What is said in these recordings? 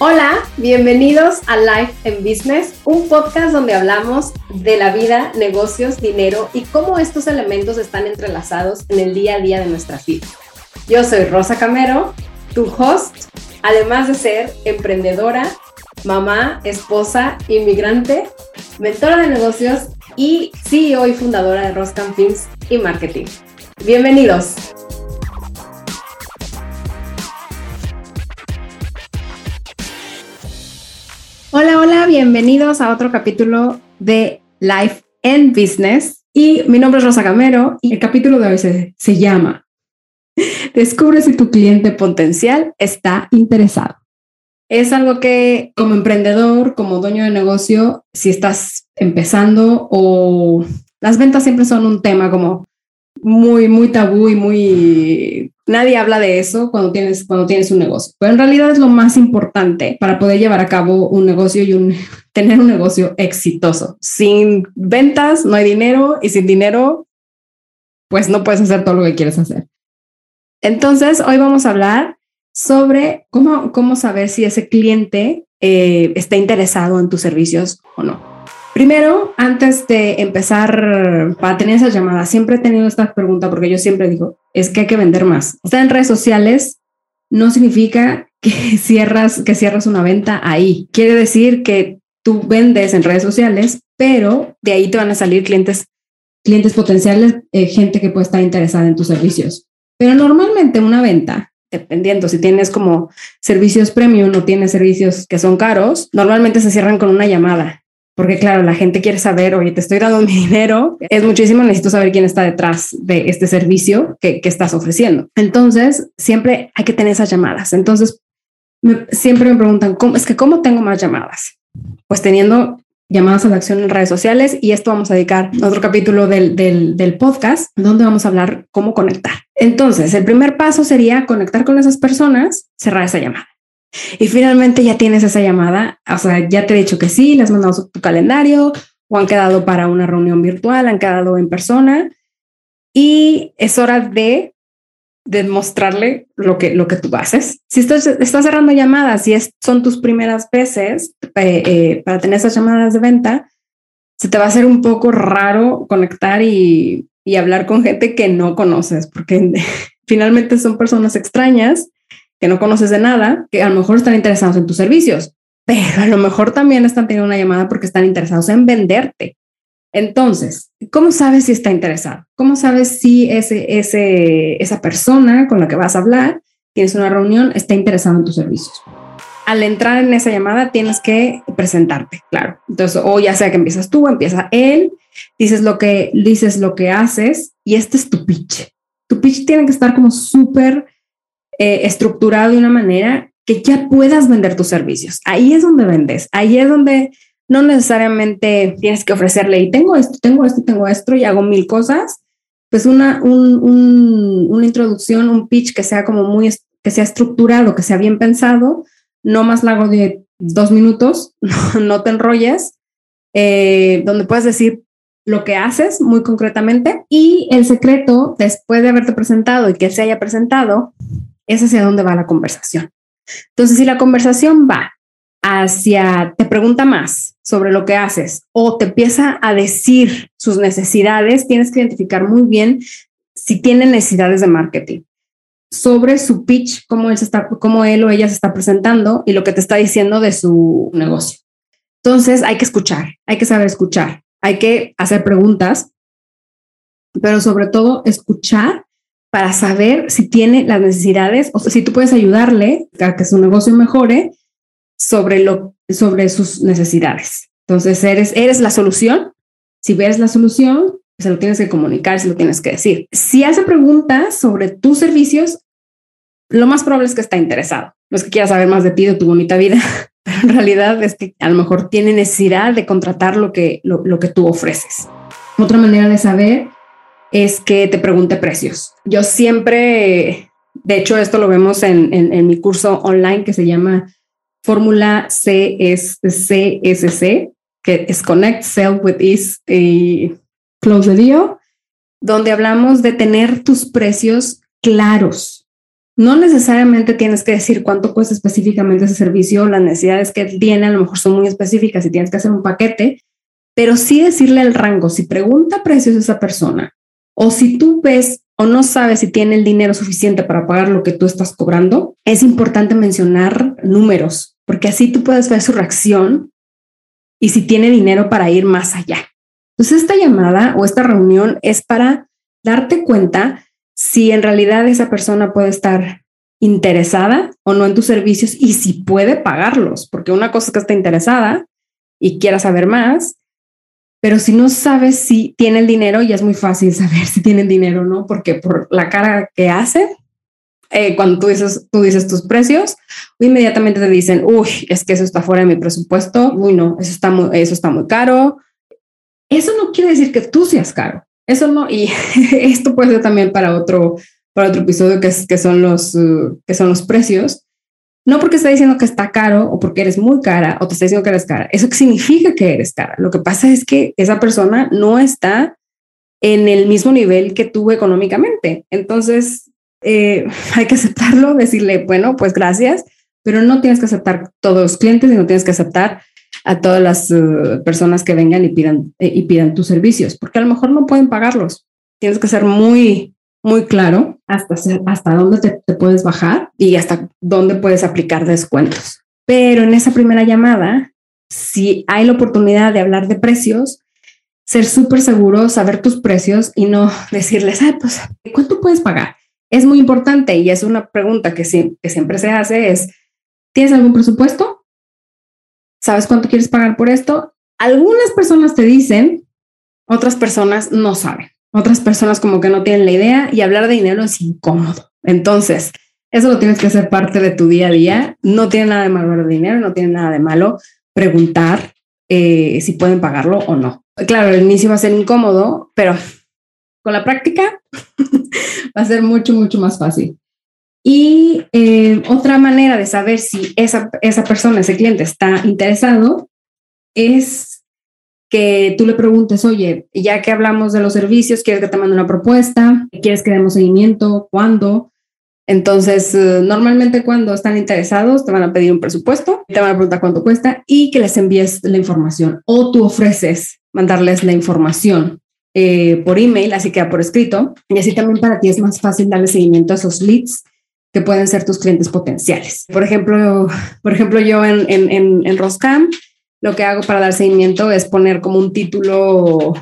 Hola, bienvenidos a Life en Business, un podcast donde hablamos de la vida, negocios, dinero y cómo estos elementos están entrelazados en el día a día de nuestra vida. Yo soy Rosa Camero, tu host, además de ser emprendedora, mamá, esposa, inmigrante, mentora de negocios y CEO y fundadora de Roscan Films y Marketing. Bienvenidos. Bienvenidos a otro capítulo de Life and Business. Y mi nombre es Rosa Gamero y el capítulo de hoy se, se llama Descubre si tu cliente potencial está interesado. Es algo que como emprendedor, como dueño de negocio, si estás empezando o las ventas siempre son un tema como muy, muy tabú y muy... Nadie habla de eso cuando tienes, cuando tienes un negocio, pero en realidad es lo más importante para poder llevar a cabo un negocio y un, tener un negocio exitoso. Sin ventas no hay dinero y sin dinero, pues no puedes hacer todo lo que quieres hacer. Entonces, hoy vamos a hablar sobre cómo, cómo saber si ese cliente eh, está interesado en tus servicios o no. Primero, antes de empezar para tener esa llamada, siempre he tenido esta pregunta porque yo siempre digo, es que hay que vender más. Estar en redes sociales no significa que cierras, que cierras una venta ahí. Quiere decir que tú vendes en redes sociales, pero de ahí te van a salir clientes, clientes potenciales, eh, gente que puede estar interesada en tus servicios. Pero normalmente una venta dependiendo si tienes como servicios premium o tienes servicios que son caros, normalmente se cierran con una llamada porque claro, la gente quiere saber, oye, te estoy dando mi dinero, es muchísimo, necesito saber quién está detrás de este servicio que, estás ofreciendo. Entonces, siempre hay que tener esas llamadas. Entonces, siempre me preguntan, ¿cómo, es que cómo tengo más llamadas? Pues teniendo llamadas a la acción en redes sociales y esto vamos a dedicar otro capítulo del, del, del podcast donde vamos a hablar cómo conectar. Entonces, el primer paso sería conectar con esas personas, cerrar esa llamada. Y finalmente ya tienes esa llamada, o sea, ya te he dicho que sí, le has mandado tu calendario o han quedado para una reunión virtual, han quedado en persona y es hora de demostrarle lo que, lo que tú haces. Si estás, estás cerrando llamadas y son tus primeras veces eh, eh, para tener esas llamadas de venta, se te va a hacer un poco raro conectar y, y hablar con gente que no conoces, porque finalmente son personas extrañas que no conoces de nada, que a lo mejor están interesados en tus servicios, pero a lo mejor también están teniendo una llamada porque están interesados en venderte. Entonces, ¿cómo sabes si está interesado? ¿Cómo sabes si ese, ese, esa persona con la que vas a hablar, tienes una reunión, está interesado en tus servicios? Al entrar en esa llamada tienes que presentarte, claro. Entonces, o ya sea que empiezas tú, empieza él, dices lo que, dices lo que haces y este es tu pitch. Tu pitch tiene que estar como súper eh, estructurado de una manera que ya puedas vender tus servicios. Ahí es donde vendes, ahí es donde no necesariamente tienes que ofrecerle y tengo esto, tengo esto, tengo esto y hago mil cosas. Pues una, una introducción, un pitch que sea como muy, que sea estructurado, que sea bien pensado, no más largo de dos minutos, no, te enrolles, eh, donde puedes decir lo que haces muy concretamente y el secreto después de haberte presentado y que se haya presentado es hacia dónde va la conversación. Entonces, si la conversación va hacia, te pregunta más sobre lo que haces o te empieza a decir sus necesidades, tienes que identificar muy bien si tiene necesidades de marketing sobre su pitch, cómo él, está, cómo él o ella se está presentando y lo que te está diciendo de su negocio. Entonces hay que escuchar, hay que saber escuchar, hay que hacer preguntas, pero sobre todo escuchar para saber si tiene las necesidades o si tú puedes ayudarle a que su negocio mejore sobre, lo, sobre sus necesidades. Entonces, eres, eres la solución. Si ves la solución, se lo tienes que comunicar, se lo tienes que decir. Si hace preguntas sobre tus servicios, lo más probable es que está interesado. No es que quiera saber más de ti, de tu bonita vida, pero en realidad es que a lo mejor tiene necesidad de contratar lo que, lo, lo que tú ofreces. Otra manera de saber es que te pregunte precios. Yo siempre, de hecho, esto lo vemos en, en, mi curso online que se llama Fórmula CSC, que es Connect, Sell with Ease y Close the Deal, donde hablamos de tener tus precios claros. No necesariamente tienes que decir cuánto cuesta específicamente ese servicio, las necesidades que tiene a lo mejor son muy específicas y tienes que hacer un paquete, pero sí decirle el rango. Si pregunta precios a esa persona o si tú ves o no sabes si tiene el dinero suficiente para pagar lo que tú estás cobrando, es importante mencionar números, porque así tú puedes ver su reacción y si tiene dinero para ir más allá. Entonces, esta llamada o esta reunión es para darte cuenta si en realidad esa persona puede estar interesada o no en tus servicios y si puede pagarlos, porque una cosa es que está interesada y quiera saber más, pero si no sabes si tiene el dinero, ya es muy fácil saber si tiene dinero o no, porque por la cara que hace, eh, cuando tú dices, tú dices tus precios, inmediatamente te dicen, uy, es que eso está fuera de mi presupuesto, uy, no, eso está muy, eso está muy caro. Eso no quiere decir que tú seas caro. Eso no, y esto puede ser también para otro, para otro episodio que, es, que, son los, uh, que son los precios. No porque está diciendo que está caro o porque eres muy cara o te está diciendo que eres cara. Eso significa que eres cara. Lo que pasa es que esa persona no está en el mismo nivel que tú económicamente. Entonces, eh, hay que aceptarlo, decirle, bueno, pues gracias, pero no tienes que aceptar todos los clientes y no tienes que aceptar a todas las uh, personas que vengan y pidan, eh, y pidan tus servicios, porque a lo mejor no pueden pagarlos. Tienes que ser muy muy claro hasta, hasta dónde te, puedes bajar y hasta dónde puedes aplicar descuentos. Pero en esa primera llamada, si hay la oportunidad de hablar de precios, ser súper seguro, saber tus precios y no decirles, ah, pues, ¿cuánto puedes pagar? Es muy importante y es una pregunta que, que siempre se hace es, ¿tienes algún presupuesto? ¿Sabes cuánto quieres pagar por esto? Algunas personas te dicen, otras personas no saben. Otras personas como que no tienen la idea y hablar de dinero es incómodo. Entonces, eso lo tienes que hacer parte de tu día a día. No tiene nada de malo hablar de dinero, no tiene nada de malo preguntar eh, si pueden pagarlo o no. Claro, el inicio va a ser incómodo, pero con la práctica va a ser mucho, mucho más fácil. Y eh, otra manera de saber si esa, esa persona, ese cliente está interesado, es que tú le preguntes, oye, ya que hablamos de los servicios, ¿quieres que te mande una propuesta? ¿Quieres que demos seguimiento? ¿Cuándo? Entonces, eh, normalmente cuando están interesados, te van a pedir un presupuesto, te van a preguntar cuánto cuesta y que les envíes la información o tú ofreces mandarles la información eh, por email, así que por escrito. Y así también para ti es más fácil darle seguimiento a esos leads que pueden ser tus clientes potenciales. Por ejemplo, por ejemplo yo en, en, en Roscam lo que hago para dar seguimiento es poner como un título,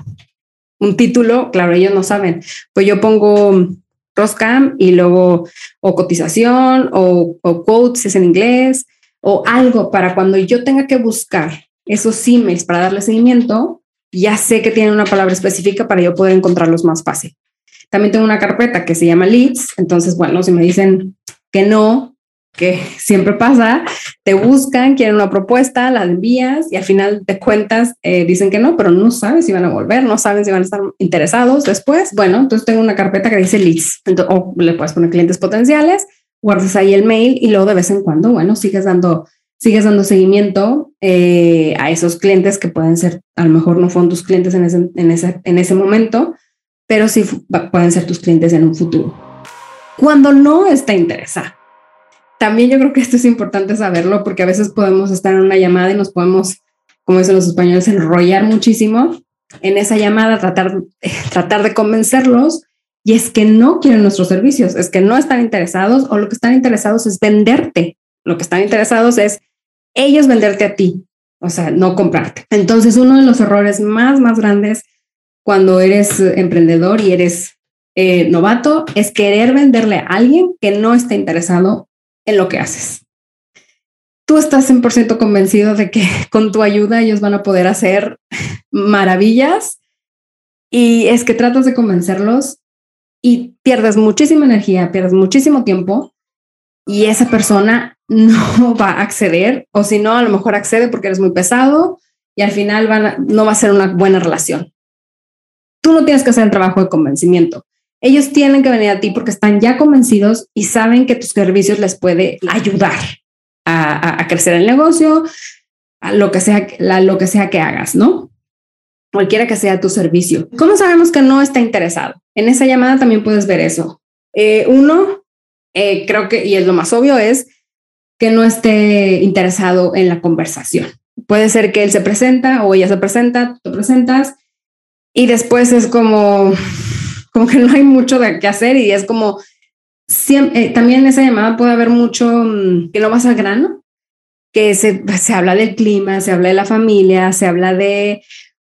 un título, claro, ellos no saben, pues yo pongo Roscam y luego o cotización o, quotes es en inglés o algo para cuando yo tenga que buscar esos emails para darle seguimiento, ya sé que tienen una palabra específica para yo poder encontrarlos más fácil. También tengo una carpeta que se llama leads, entonces, bueno, si me dicen que no, que siempre pasa, te buscan, quieren una propuesta, la envías y al final te cuentas, eh, dicen que no, pero no sabes si van a volver, no saben si van a estar interesados después. Bueno, entonces tengo una carpeta que dice leads, o le puedes poner clientes potenciales, guardas ahí el mail y luego de vez en cuando, bueno, sigues dando, sigues dando seguimiento eh, a esos clientes que pueden ser, a lo mejor no fueron tus clientes en ese, en ese, en ese momento, pero sí pueden ser tus clientes en un futuro. Cuando no está interesado también yo creo que esto es importante saberlo porque a veces podemos estar en una llamada y nos podemos, como dicen los españoles, enrollar muchísimo en esa llamada, tratar, tratar de convencerlos y es que no quieren nuestros servicios, es que no están interesados o lo que están interesados es venderte, lo que están interesados es ellos venderte a ti, o sea, no comprarte. Entonces, uno de los errores más, más grandes cuando eres emprendedor y eres eh, novato es querer venderle a alguien que no está interesado en lo que haces. Tú estás 100% convencido de que con tu ayuda ellos van a poder hacer maravillas y es que tratas de convencerlos y pierdes muchísima energía, pierdes muchísimo tiempo y esa persona no va a acceder o si no, a lo mejor accede porque eres muy pesado y al final no va a ser una buena relación. Tú no tienes que hacer el trabajo de convencimiento ellos tienen que venir a ti porque están ya convencidos y saben que tus servicios les puede ayudar a, crecer el negocio, a lo que sea, lo que sea que hagas, ¿no? Cualquiera que sea tu servicio. ¿Cómo sabemos que no está interesado? En esa llamada también puedes ver eso. Eh, uno, eh, creo que, y es lo más obvio, es que no esté interesado en la conversación. Puede ser que él se presenta o ella se presenta, tú presentas, y después es como, como que no hay mucho de qué hacer y es como, siempre, eh, también en esa llamada puede haber mucho mm, que no vas al grano, que se, se habla del clima, se habla de la familia, se habla de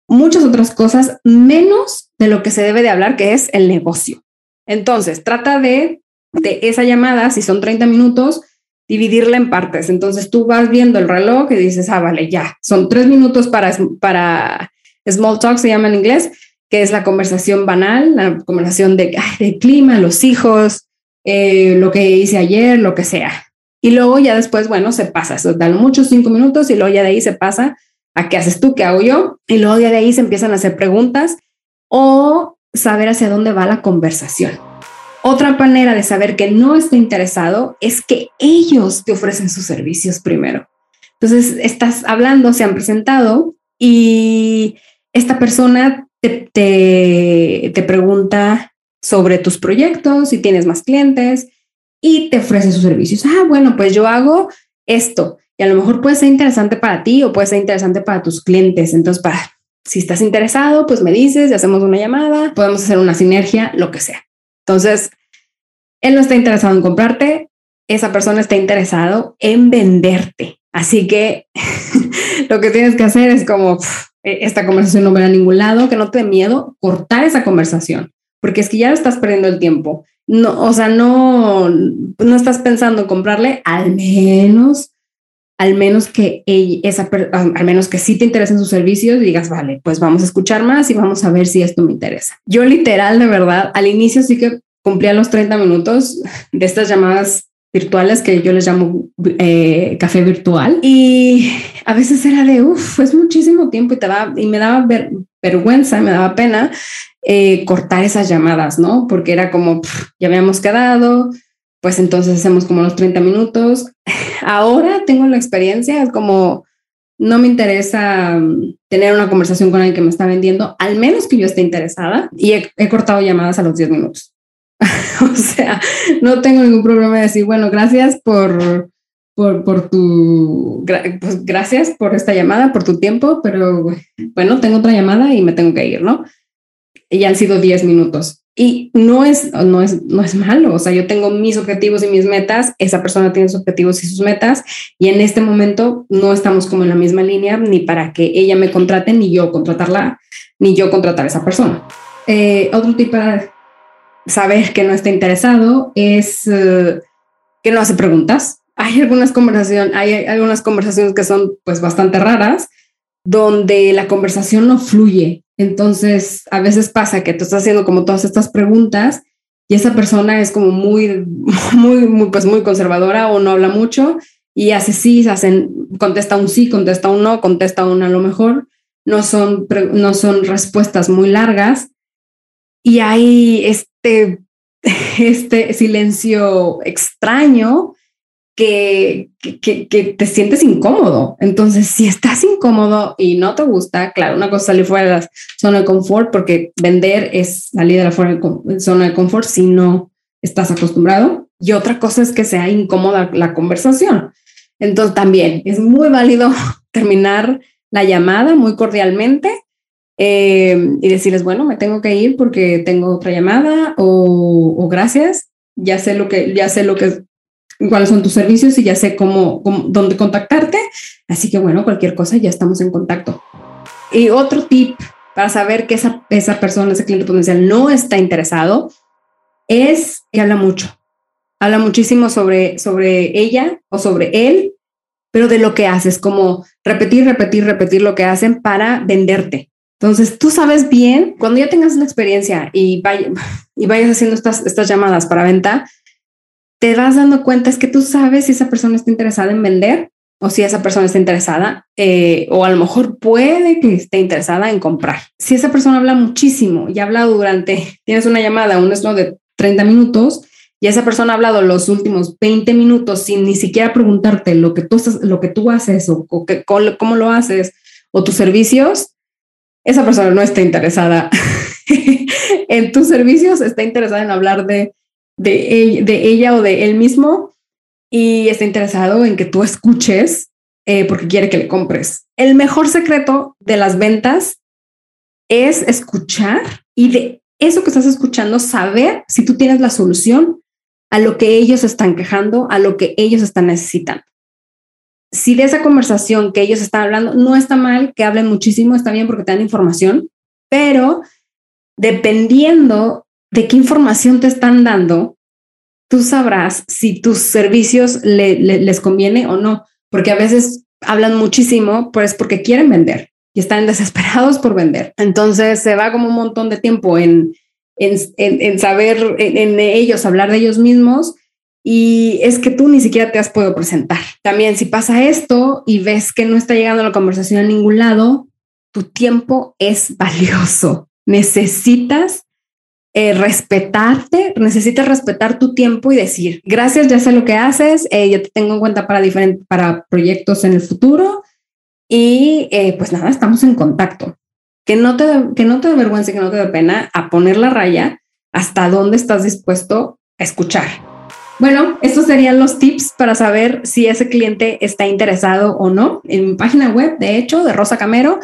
muchas otras cosas, menos de lo que se debe de hablar, que es el negocio. Entonces, trata de, de esa llamada, si son 30 minutos, dividirla en partes. Entonces tú vas viendo el reloj y dices, ah, vale, ya, son tres minutos para, para small talk, se llama en inglés, que es la conversación banal, la conversación de, de clima, los hijos, eh, lo que hice ayer, lo que sea. Y luego ya después, bueno, se pasa, eso dan muchos cinco minutos y luego ya de ahí se pasa a qué haces tú, qué hago yo. Y luego ya de ahí se empiezan a hacer preguntas o saber hacia dónde va la conversación. Otra manera de saber que no está interesado es que ellos te ofrecen sus servicios primero. Entonces, estás hablando, se han presentado y esta persona te, pregunta sobre tus proyectos, si tienes más clientes y te ofrece sus servicios. Ah, bueno, pues yo hago esto y a lo mejor puede ser interesante para ti o puede ser interesante para tus clientes. Entonces, si estás interesado, pues me dices y hacemos una llamada, podemos hacer una sinergia, lo que sea. Entonces, él no está interesado en comprarte, esa persona está interesado en venderte. Así que lo que tienes que hacer es como esta conversación no va a ningún lado, que no te dé miedo, cortar esa conversación, porque es que ya estás perdiendo el tiempo. No, o sea, no, no estás pensando en comprarle, al menos, al menos que ella, esa, al menos que sí te interesen sus servicios digas, vale, pues vamos a escuchar más y vamos a ver si esto me interesa. Yo literal, de verdad, al inicio sí que cumplía los 30 minutos de estas llamadas virtuales que yo les llamo eh, café virtual y a veces era de uff, es muchísimo tiempo y te va y me daba vergüenza, me daba pena eh, cortar esas llamadas, ¿no? Porque era como ya habíamos quedado, pues entonces hacemos como los 30 minutos. Ahora tengo la experiencia, como no me interesa mm, tener una conversación con alguien que me está vendiendo, al menos que yo esté interesada y he cortado llamadas a los 10 minutos. o sea, no tengo ningún problema de decir, bueno, gracias por, por, por tu, pues gracias por esta llamada, por tu tiempo, pero bueno, tengo otra llamada y me tengo que ir, ¿no? Y han sido 10 minutos. Y no es, no, es, no es malo, o sea, yo tengo mis objetivos y mis metas, esa persona tiene sus objetivos y sus metas, y en este momento no estamos como en la misma línea, ni para que ella me contrate, ni yo contratarla, ni yo contratar a esa persona. Eh, otro tipo de saber que no está interesado es eh, que no hace preguntas. Hay algunas conversaciones, hay algunas conversaciones que son pues bastante raras, donde la conversación no fluye. Entonces, a veces pasa que tú estás haciendo como todas estas preguntas y esa persona es como muy, muy, muy, pues muy conservadora o no habla mucho y hace sí, hacen, contesta un sí, contesta un no, contesta un a lo mejor. No son, no son respuestas muy largas y hay este, este silencio extraño que, que, te sientes incómodo. Entonces, si estás incómodo y no te gusta, claro, una cosa salir fuera de la zona de confort, porque vender es salir de la zona de confort si no estás acostumbrado. Y otra cosa es que sea incómoda la conversación. Entonces, también es muy válido terminar la llamada muy cordialmente eh, y decirles, bueno, me tengo que ir porque tengo otra llamada o, gracias, ya sé lo que, ya sé lo que, cuáles son tus servicios y ya sé cómo, dónde contactarte. Así que bueno, cualquier cosa, ya estamos en contacto. Y otro tip para saber que esa, esa persona, ese cliente potencial no está interesado, es que habla mucho. Habla muchísimo sobre, sobre ella o sobre él, pero de lo que haces, como repetir, repetir, repetir lo que hacen para venderte. Entonces, tú sabes bien, cuando ya tengas una experiencia y, y vayas haciendo estas, estas llamadas para venta, te vas dando cuenta es que tú sabes si esa persona está interesada en vender o si esa persona está interesada eh, o a lo mejor puede que esté interesada en comprar. Si esa persona habla muchísimo y ha hablado durante, tienes una llamada, un esto de 30 minutos y esa persona ha hablado los últimos 20 minutos sin ni siquiera preguntarte lo que tú, lo que tú haces o, o que, cómo lo haces o tus servicios, esa persona no está interesada en tus servicios, está interesada en hablar de de, ella o de él mismo y está interesado en que tú escuches eh, porque quiere que le compres. El mejor secreto de las ventas es escuchar y de eso que estás escuchando, saber si tú tienes la solución a lo que ellos están quejando, a lo que ellos están necesitando. Si de esa conversación que ellos están hablando no está mal, que hablen muchísimo, está bien porque te dan información, pero dependiendo de qué información te están dando, tú sabrás si tus servicios les conviene o no, porque a veces hablan muchísimo, pues porque quieren vender y están desesperados por vender. Entonces se va como un montón de tiempo en, en, saber, en, ellos, hablar de ellos mismos. Y es que tú ni siquiera te has podido presentar. También si pasa esto y ves que no está llegando la conversación a ningún lado, tu tiempo es valioso. Necesitas eh, respetarte, necesitas respetar tu tiempo y decir, gracias, ya sé lo que haces, eh, yo te tengo en cuenta para, diferentes, para proyectos en el futuro y eh, pues nada, estamos en contacto. Que no, te, que no te dé vergüenza, que no te dé pena a poner la raya hasta dónde estás dispuesto a escuchar. Bueno, estos serían los tips para saber si ese cliente está interesado o no. En mi página web, de hecho, de Rosa Camero,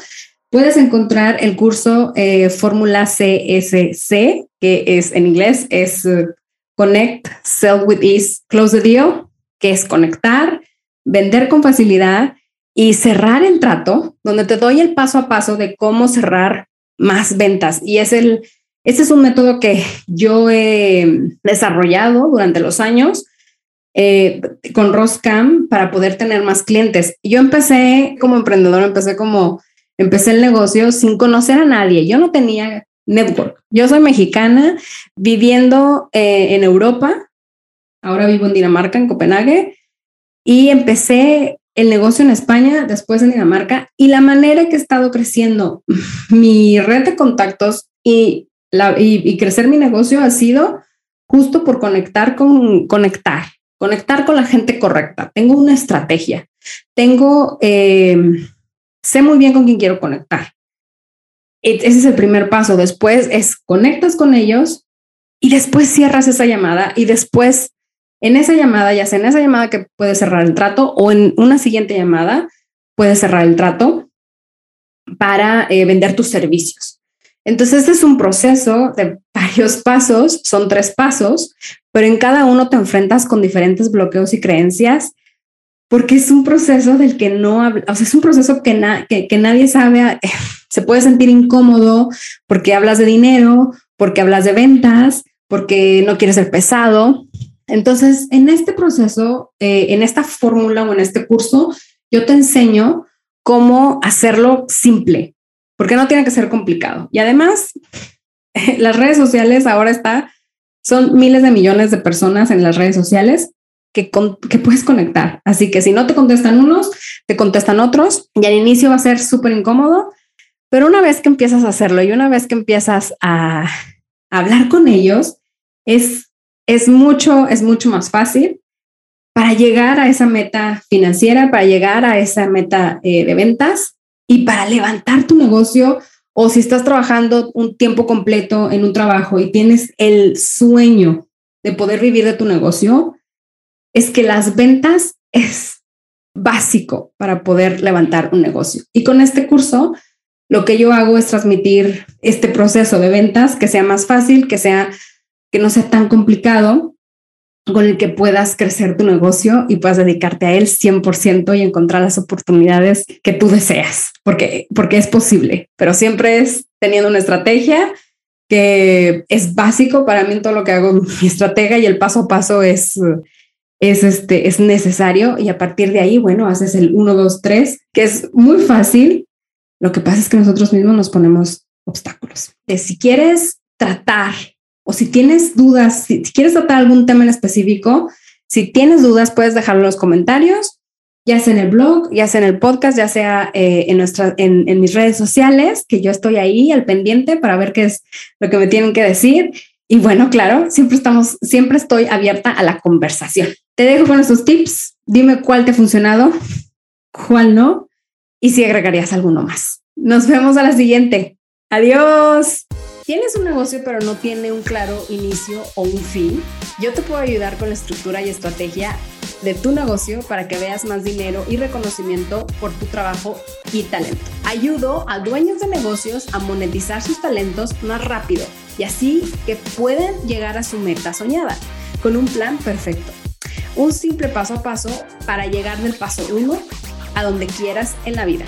puedes encontrar el curso eh, Fórmula CSC, que es en inglés, es eh, Connect, Sell with Ease, Close the Deal, que es conectar, vender con facilidad y cerrar el trato, donde te doy el paso a paso de cómo cerrar más ventas. Y es el, ese es un método que yo he desarrollado durante los años eh, con Roscam para poder tener más clientes. Yo empecé como emprendedor, empecé como, empecé el negocio sin conocer a nadie. Yo no tenía network. Yo soy mexicana viviendo eh, en Europa. Ahora vivo en Dinamarca, en Copenhague. Y empecé el negocio en España, después en Dinamarca, y la manera que he estado creciendo mi red de contactos y, y, crecer mi negocio ha sido justo por conectar con conectar, conectar con la gente correcta. Tengo una estrategia, tengo, eh, sé muy bien con quién quiero conectar. E, ese es el primer paso. Después es conectas con ellos y después cierras esa llamada y después en esa llamada, ya sea en esa llamada que puedes cerrar el trato o en una siguiente llamada, puedes cerrar el trato para eh, vender tus servicios. Entonces, este es un proceso de varios pasos, son tres pasos, pero en cada uno te enfrentas con diferentes bloqueos y creencias, porque es un proceso del que no habla, o sea, es un proceso que, nadie sabe, se puede sentir incómodo porque hablas de dinero, porque hablas de ventas, porque no quieres ser pesado, entonces, en este proceso, eh, en esta fórmula o en este curso, yo te enseño cómo hacerlo simple, porque no tiene que ser complicado. Y además, las redes sociales ahora está, son miles de millones de personas en las redes sociales que, que puedes conectar. Así que si no te contestan unos, te contestan otros y al inicio va a ser súper incómodo, pero una vez que empiezas a hacerlo y una vez que empiezas a hablar con ellos, es es mucho, es mucho más fácil para llegar a esa meta financiera, para llegar a esa meta eh, de ventas y para levantar tu negocio o si estás trabajando un tiempo completo en un trabajo y tienes el sueño de poder vivir de tu negocio, es que las ventas es básico para poder levantar un negocio. Y con este curso, lo que yo hago es transmitir este proceso de ventas que sea más fácil, que sea que no sea tan complicado, con el que puedas crecer tu negocio y puedas dedicarte a él 100% y encontrar las oportunidades que tú deseas, porque, porque es posible, pero siempre es teniendo una estrategia que es básico para mí todo lo que hago, mi estratega y el paso a paso es, es, este, es necesario y a partir de ahí, bueno, haces el 1, 2, 3, que es muy fácil. Lo que pasa es que nosotros mismos nos ponemos obstáculos. De si quieres tratar o si tienes dudas, si, quieres tratar algún tema en específico, si tienes dudas, puedes dejarlo en los comentarios, ya sea en el blog, ya sea en el podcast, ya sea eh, en, nuestra, en, en mis redes sociales, que yo estoy ahí al pendiente para ver qué es lo que me tienen que decir. Y bueno, claro, siempre estamos, siempre estoy abierta a la conversación. Te dejo con esos tips. Dime cuál te ha funcionado, cuál no, y si agregarías alguno más. Nos vemos a la siguiente. Adiós. Tienes un negocio pero no tiene un claro inicio o un fin. Yo te puedo ayudar con la estructura y estrategia de tu negocio para que veas más dinero y reconocimiento por tu trabajo y talento. Ayudo a dueños de negocios a monetizar sus talentos más rápido y así que pueden llegar a su meta soñada con un plan perfecto. Un simple paso a paso para llegar del paso 1 a donde quieras en la vida.